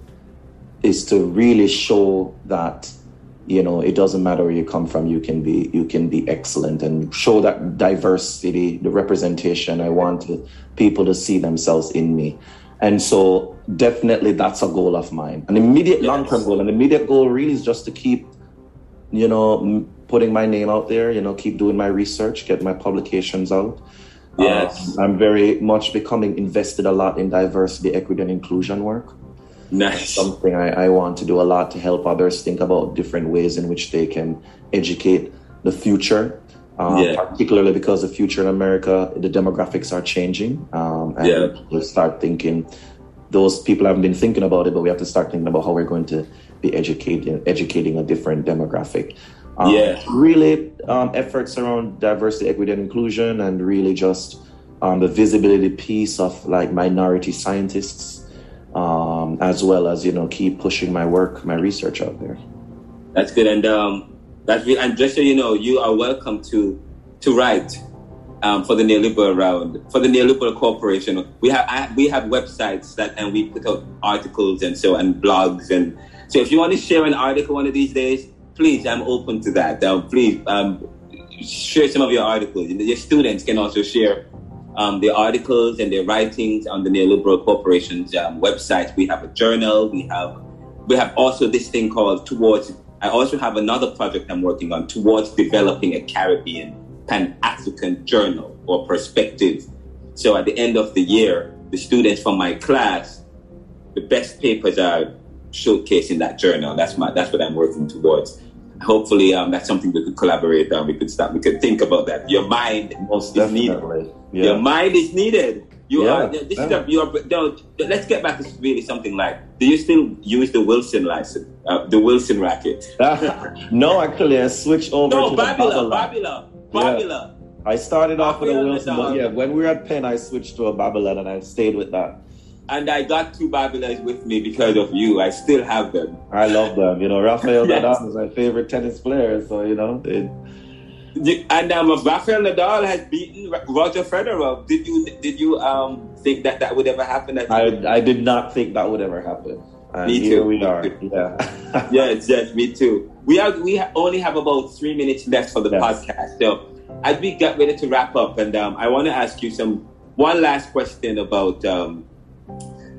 is to really show that you know it doesn't matter where you come from you can be you can be excellent and show that diversity the representation. I want people to see themselves in me. And so definitely that's a goal of mine. An immediate yes. long-term goal. An immediate goal really is just to keep you know putting my name out there you know keep doing my research get my publications out Yes. Um, I'm very much becoming invested a lot in diversity, equity, and inclusion work. Nice. Something I, I want to do a lot to help others think about different ways in which they can educate the future. Um, yeah. Particularly because the future in America, the demographics are changing. Um, and yeah. we start thinking, those people haven't been thinking about it, but we have to start thinking about how we're going to be educating, educating a different demographic. Um, yeah. Really, um, efforts around diversity, equity, and inclusion, and really just um, the visibility piece of like minority scientists, um, as well as you know keep pushing my work, my research out there. That's good. And um, That's re- and just so you know, you are welcome to to write um, for the Neoliberal Around for the neoliberal corporation. We have I, we have websites that and we put out articles and so and blogs and so if you want to share an article one of these days, please, I'm open to that. Um, please um, share some of your articles. Your students can also share um, the articles and their writings on the neoliberal corporation's um, website. We have a journal. We have we have also this thing called towards. I also have another project I'm working on towards developing a Caribbean Pan African journal or perspective. So at the end of the year, the students from my class, the best papers are showcased in that journal. That's my that's what I'm working towards. Hopefully, um, that's something we could collaborate on. We could start. We could think about that. Your mind most is needed. Yeah. Your mind is needed. You yeah, are. This yeah. is you are. No, let's get back to really something like. Do you still use the Wilson license, uh, the Wilson racket? no, actually, I switched over. No, to Babolat, Babolat, Babolat. I started off with a Wilson, but yeah, when we were at Penn, I switched to a Babolat, and I stayed with that. And I got two Babolats with me because of you. I still have them. I love them. You know, Rafael yes. Nadal is my favorite tennis player, so you know. It, and um, Rafael Nadal has beaten Roger Federer. Did you did you um think that that would ever happen? I I did not think that would ever happen. And me too. we are. Yeah. yes, yes, me too. We have we only have about three minutes left for the yes. podcast, so as we get ready to wrap up, and um, I want to ask you some one last question about um,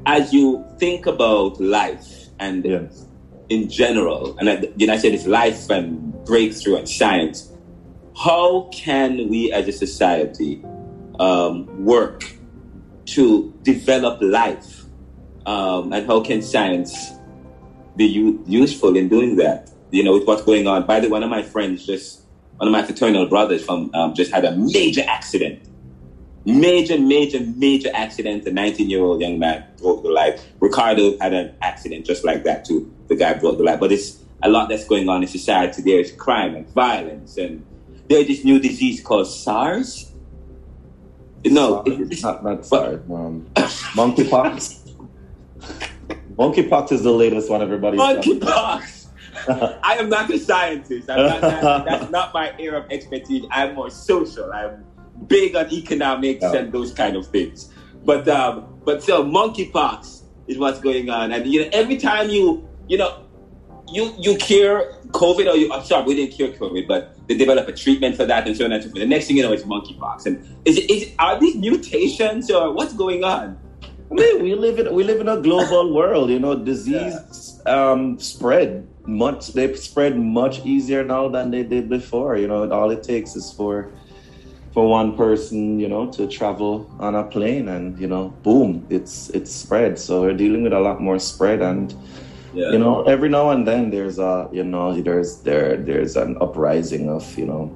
as you think about life and yes. in general, and I, you know, I said it's life and breakthrough and science how can we as a society um, work to develop life? Um, and how can science be u- useful in doing that? You know, with what's going on. By the way, one of my friends, just one of my fraternal brothers from um, just had a major accident. Major, major, major accident. A 19 year old young man broke the life. Ricardo had an accident just like that too. The guy broke the life. But it's a lot that's going on in society. There's crime and violence and there's this new disease called SARS. No, it's not, not SARS. Um, monkeypox. monkeypox is the latest one everybody's Monkeypox. I am not a scientist. Not, that, that's not my area of expertise. I'm more social. I'm big on economics yeah. and those kind of things. But um, but so monkeypox is what's going on, and you know every time you you know you you cure COVID, or you, I'm sorry, we didn't cure COVID, but they develop a treatment for that and so on and so forth. The next thing you know, it's monkeypox. And is it, is are these mutations or what's going on? I mean, we live in we live in a global world. You know, disease yeah. um, spread much. They spread much easier now than they did before. You know, all it takes is for for one person, you know, to travel on a plane, and you know, boom, it's it's spread. So we're dealing with a lot more spread and yeah. you know every now and then there's a you know there's there there's an uprising of you know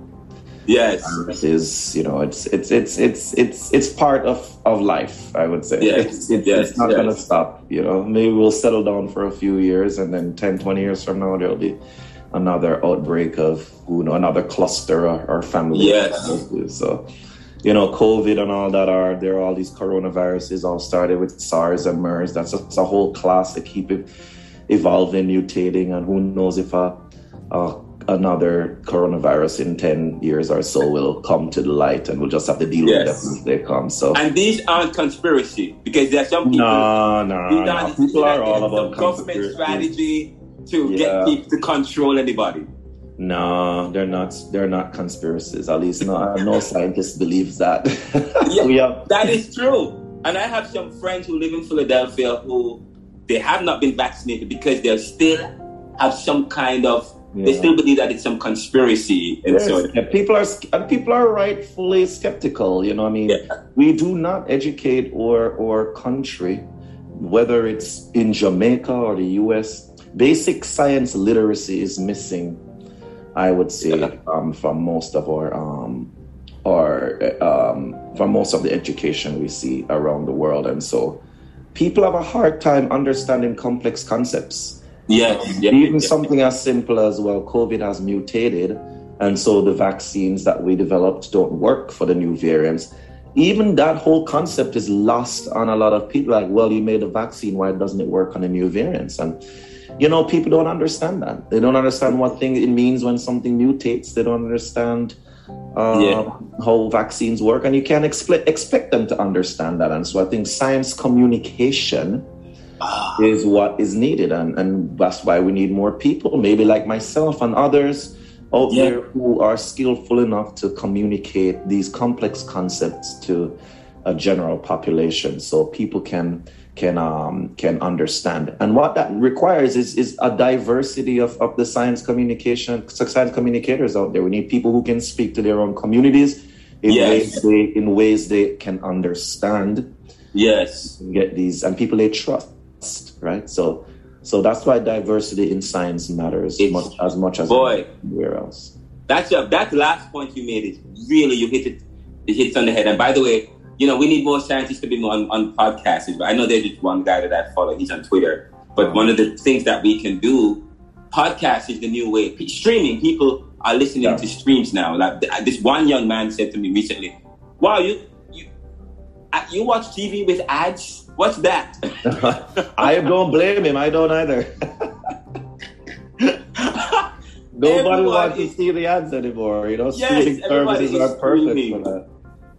yes is you know it's it's it's it's it's it's part of of life i would say yes. it's, it's, yes. it's not yes. gonna stop you know maybe we'll settle down for a few years and then 10 20 years from now there'll be another outbreak of you know another cluster or, or family yes so you know covid and all that are there are all these coronaviruses all started with sars and mers that's a, a whole class to keep it evolving, mutating, and who knows if a, a, another coronavirus in 10 years or so will come to the light and we'll just have to deal yes. with them as they come. So And these aren't conspiracy because there are some people no, no, no. people are all about government strategy to yeah. get people to control anybody. No, they're not. They're not conspiracies. At least no, no scientist believes that. yeah, have... that is true. And I have some friends who live in Philadelphia who they have not been vaccinated because they still have some kind of yeah. they still believe that it's some conspiracy and so people are and people are rightfully skeptical you know i mean yeah. we do not educate our our country whether it's in jamaica or the us basic science literacy is missing i would say um, from most of our um, or um, from most of the education we see around the world and so people have a hard time understanding complex concepts. Yes. Yeah, Even yeah, something yeah. as simple as, well, COVID has mutated, and so the vaccines that we developed don't work for the new variants. Even that whole concept is lost on a lot of people. Like, well, you made a vaccine, why doesn't it work on the new variants? And you know, people don't understand that. They don't understand what thing it means when something mutates. They don't understand uh, Yeah. how vaccines work, and you can't expect expect them to understand that. And so I think science communication is what is needed, and, and that's why we need more people, maybe like myself and others out Yeah. there who are skillful enough to communicate these complex concepts to a general population, so people can can um, can understand. And what that requires is is a diversity of, of the science communication science communicators out there. We need people who can speak to their own communities in Yes. ways they in ways they can understand Yes. and get these and people they trust, right? So so that's why diversity in science matters much as much as Boy. anywhere else. That's a, that last point you made is really you hit it. It hits on the head. And by the way, you know we need more scientists to be more on, on podcasts. But I know there's just one guy that I follow. He's on Twitter. But one of the things that we can do, podcast is the new way. P- Streaming, people are listening Yeah. to streams now. Like th- this one young man said to me recently, "Wow, you you uh, you watch TV with ads? What's that?" I don't blame him. I don't either. Nobody wants to see the ads anymore. You know, Yes, streaming services are perfect for that.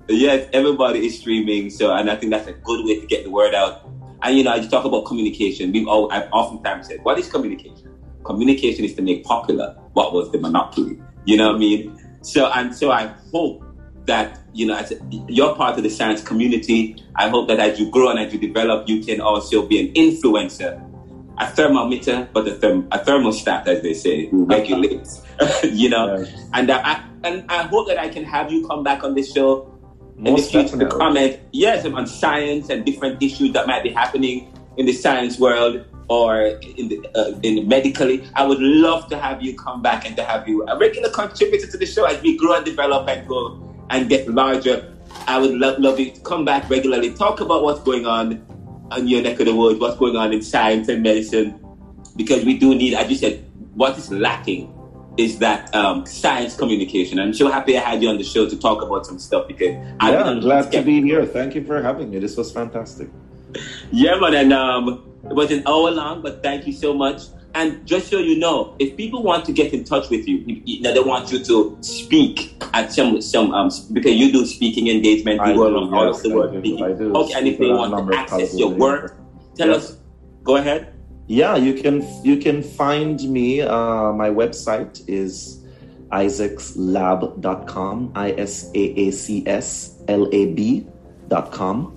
Yes, everybody is streaming, so and I think that's a good way to get the word out. And you know, you talk about communication. We've all, I've oftentimes said, "What is communication?" Communication is to make popular what was the monopoly. You know what I mean? So and so, I hope that you know, as a, you're part of the science community. I hope that as you grow and as you develop, you can also be an influencer, a thermometer, but a, therm, a thermostat, as they say, regulates. you know, Yeah. and I and I hope that I can have you come back on this show Most to definitely. comment, yes, on science and different issues that might be happening in the science world or in the uh, in medically. I would love to have you come back and to have you a regular contributor to the show as we grow and develop and go and get larger. I would love, love you to come back regularly, talk about what's going on on your neck of the woods, what's going on in science and medicine, because we do need, as you said, what is lacking is that um, science communication. I'm so happy I had you on the show to talk about some stuff because I Yeah, I'm glad to be here. Thank you for having me. This was fantastic. Yeah, man, and um, it was an hour long, but thank you so much. And just so you know, if people want to get in touch with you, you, you know, they want you to speak at some some um because you do speaking engagement, you I go do, around all yes, over the world do. speaking. I do Okay, and if they want to access your work, tell Yeah. us. Go ahead. Yeah, you can you can find me. Uh, my website is isaacslab.com, I S A A C S L A B.com.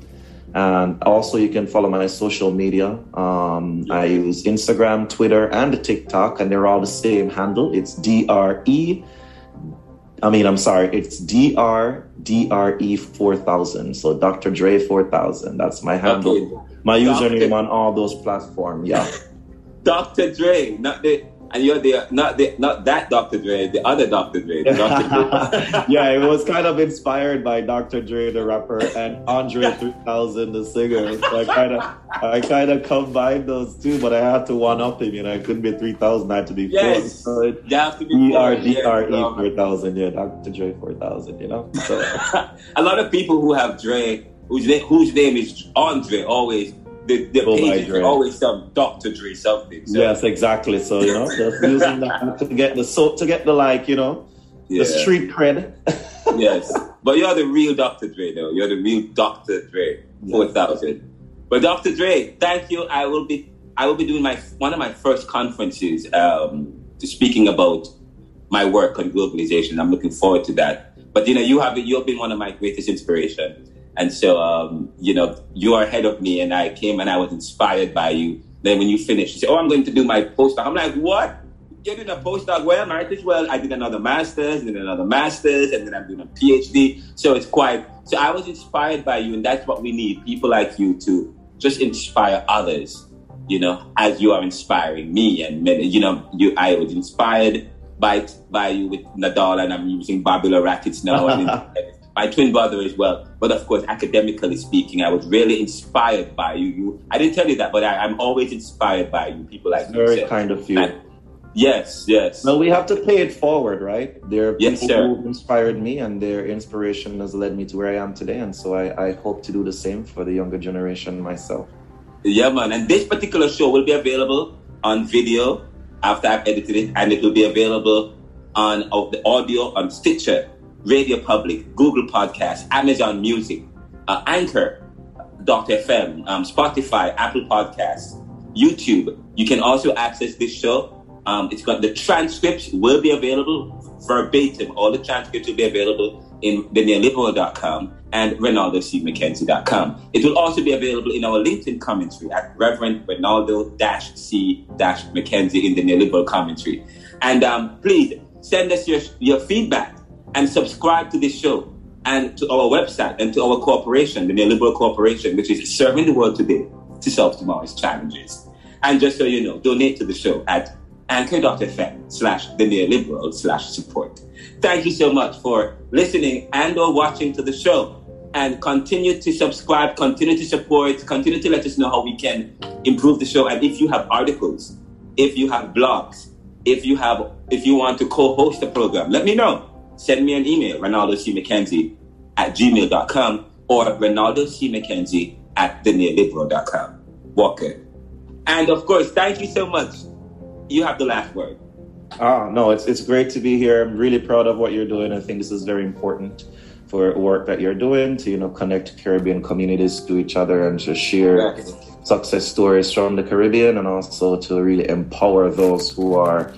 And also, you can follow my social media. Um, I use Instagram, Twitter, and TikTok, and they're all the same handle. It's D R E. I mean, I'm sorry, it's D R D R E 4000. So Dr. Dre 4000. That's my handle. Okay. My username on all those platforms. Yeah. Dr. Dre, not the and you're the not the not that Dr. Dre, the other Dr. Dre, Dr. Dre. yeah, it was kind of inspired by Dr. Dre, the rapper, and Andre 3000, the singer. So I kind of, I kind of combined those two, but I had to one up him. You know, I couldn't be 3000, I had to be Yes. four. So it, You have to be E R D R E um, 4000, yeah, Dr. Dre 4000. You know, so a lot of people who have Dre, whose name, whose name is Andre, always the, the pages Dre. always some Dr. Dre something. So, yes, exactly. So you know, just using that to get the so to get the like, you know, yeah, the street cred. yes. But you're the real Dr. Dre, though. You're the real Dr. Dre, four thousand. But Dr. Dre, thank you. I will be, I will be doing my one of my first conferences, um, speaking about my work on globalization. I'm looking forward to that. But you know, you have you've been one of my greatest inspiration, and so um, you know, you are ahead of me, and I came and I was inspired by you. Then when you finished, you say, "Oh, I'm going to do my postdoc." I'm like, "What? You're doing a postdoc? Well, might as well. I did another master's, and then another master's, and then I'm doing a PhD. So it's quite. So I was inspired by you, and that's what we need: people like you to just inspire others. You know, as you are inspiring me, and many, you know, you. I was inspired by by you with Nadal, and I'm using Babolat rackets now. my twin brother as well. But of course, academically speaking, I was really inspired by you. You, I didn't tell you that, but I, I'm always inspired by you. People like you. Very So- kind of you. and- Yes, yes. Well, we have to pay it forward, right? There are Yes, people sir. who inspired me, and their inspiration has led me to where I am today. And so I, I hope to do the same for the younger generation myself. Yeah, man. And this particular show will be available on video after I've edited it, and it will be available on of the audio on Stitcher, Radio Public, Google Podcasts, Amazon Music, uh, Anchor, Dr. FM, um, Spotify, Apple Podcasts, YouTube. You can also access this show. Um, it's got the transcripts will be available verbatim. All the transcripts will be available in theneoliberal.com and RenaldoCMcKenzie.com. It will also be available in our LinkedIn commentary at Reverend Renaldo C McKenzie in the neoliberal commentary. And um, please send us your, your feedback and subscribe to this show and to our website and to our corporation, the Neoliberal Corporation, which is serving the world today to solve tomorrow's challenges. And just so you know, donate to the show at anchor.fm slash the neoliberal slash support. Thank you so much for listening and or watching to the show. And continue to subscribe, continue to support, continue to let us know how we can improve the show. And if you have articles, if you have blogs, if you have if you want to co-host the program, let me know. Send me an email, Renaldo C. McKenzie at gmail.com or Renaldo C. McKenzie at theneoliberal.com. Walker. And of course, thank you so much. You have the last word. Ah, no, it's it's great to be here. I'm really proud of what you're doing. I think this is very important for work that you're doing to you know connect Caribbean communities to each other and to share yes. success stories from the Caribbean and also to really empower those who are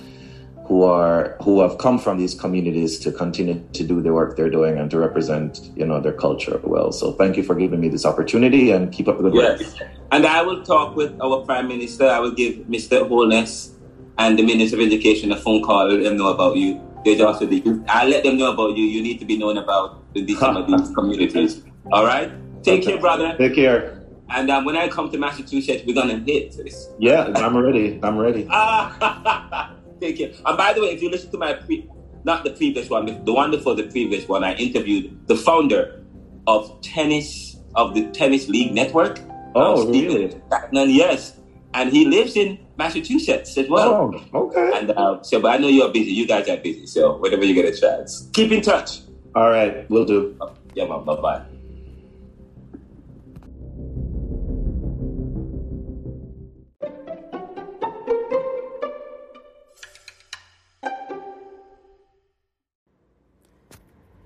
who are who have come from these communities to continue to do the work they're doing and to represent you know their culture well. So thank you for giving me this opportunity and keep up the good yes. work. And I will talk with our Prime Minister. I will give Mr. Holness and the Minister of Education a phone call, let them know about you. There's also the I'll let them know about you. You need to be known about in some of these communities. All right? Take care, brother. Take care. And um, when I come to Massachusetts, we're gonna hit this. Yeah, I'm ready. I'm ready. Take care. And by the way, if you listen to my pre not the previous one, the one before the previous one, I interviewed the founder of tennis of the Tennis League Network. Oh, really? yes. And he lives in Massachusetts as well. Oh, okay. And uh, so, but I know you're busy. You guys are busy. So, whenever you get a chance, keep in touch. All right, we'll do. Yeah, man. Bye bye.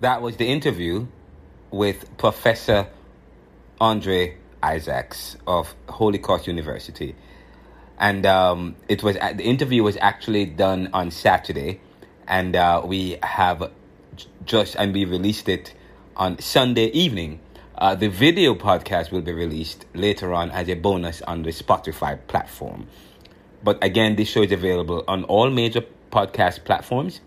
That was the interview with Professor Andre Isaacs of Holy Cross University and um, it was the interview was actually done on Saturday, and uh, we have just and we released it on Sunday evening. Uh, the video podcast will be released later on as a bonus on the Spotify platform. But again, this show is available on all major podcast platforms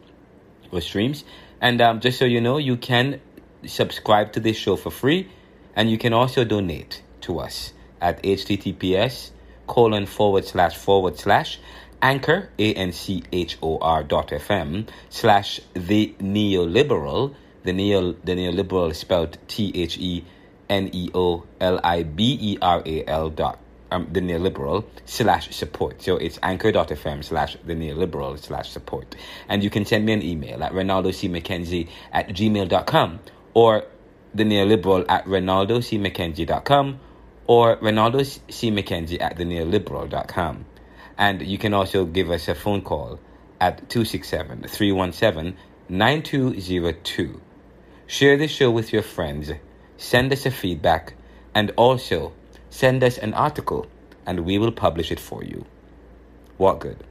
or streams. And um, just so you know, you can subscribe to this show for free, and you can also donate to us at https colon forward slash forward slash anchor a-n-c-h-o-r dot fm slash the neoliberal the neo the neoliberal spelled t-h-e-n-e-o-l-i-b-e-r-a-l dot um, the neoliberal slash support. So it's anchor.fm slash the neoliberal slash support. And you can send me an email at Renaldo C. McKenzie at gmail.com or the neoliberal at Renaldo C. McKenzie.com or Renaldo C. McKenzie at theneoliberal.com. And you can also give us a phone call at 267 317 9202. Share the show with your friends, send us a feedback, and also send us an article, and we will publish it for you. What good?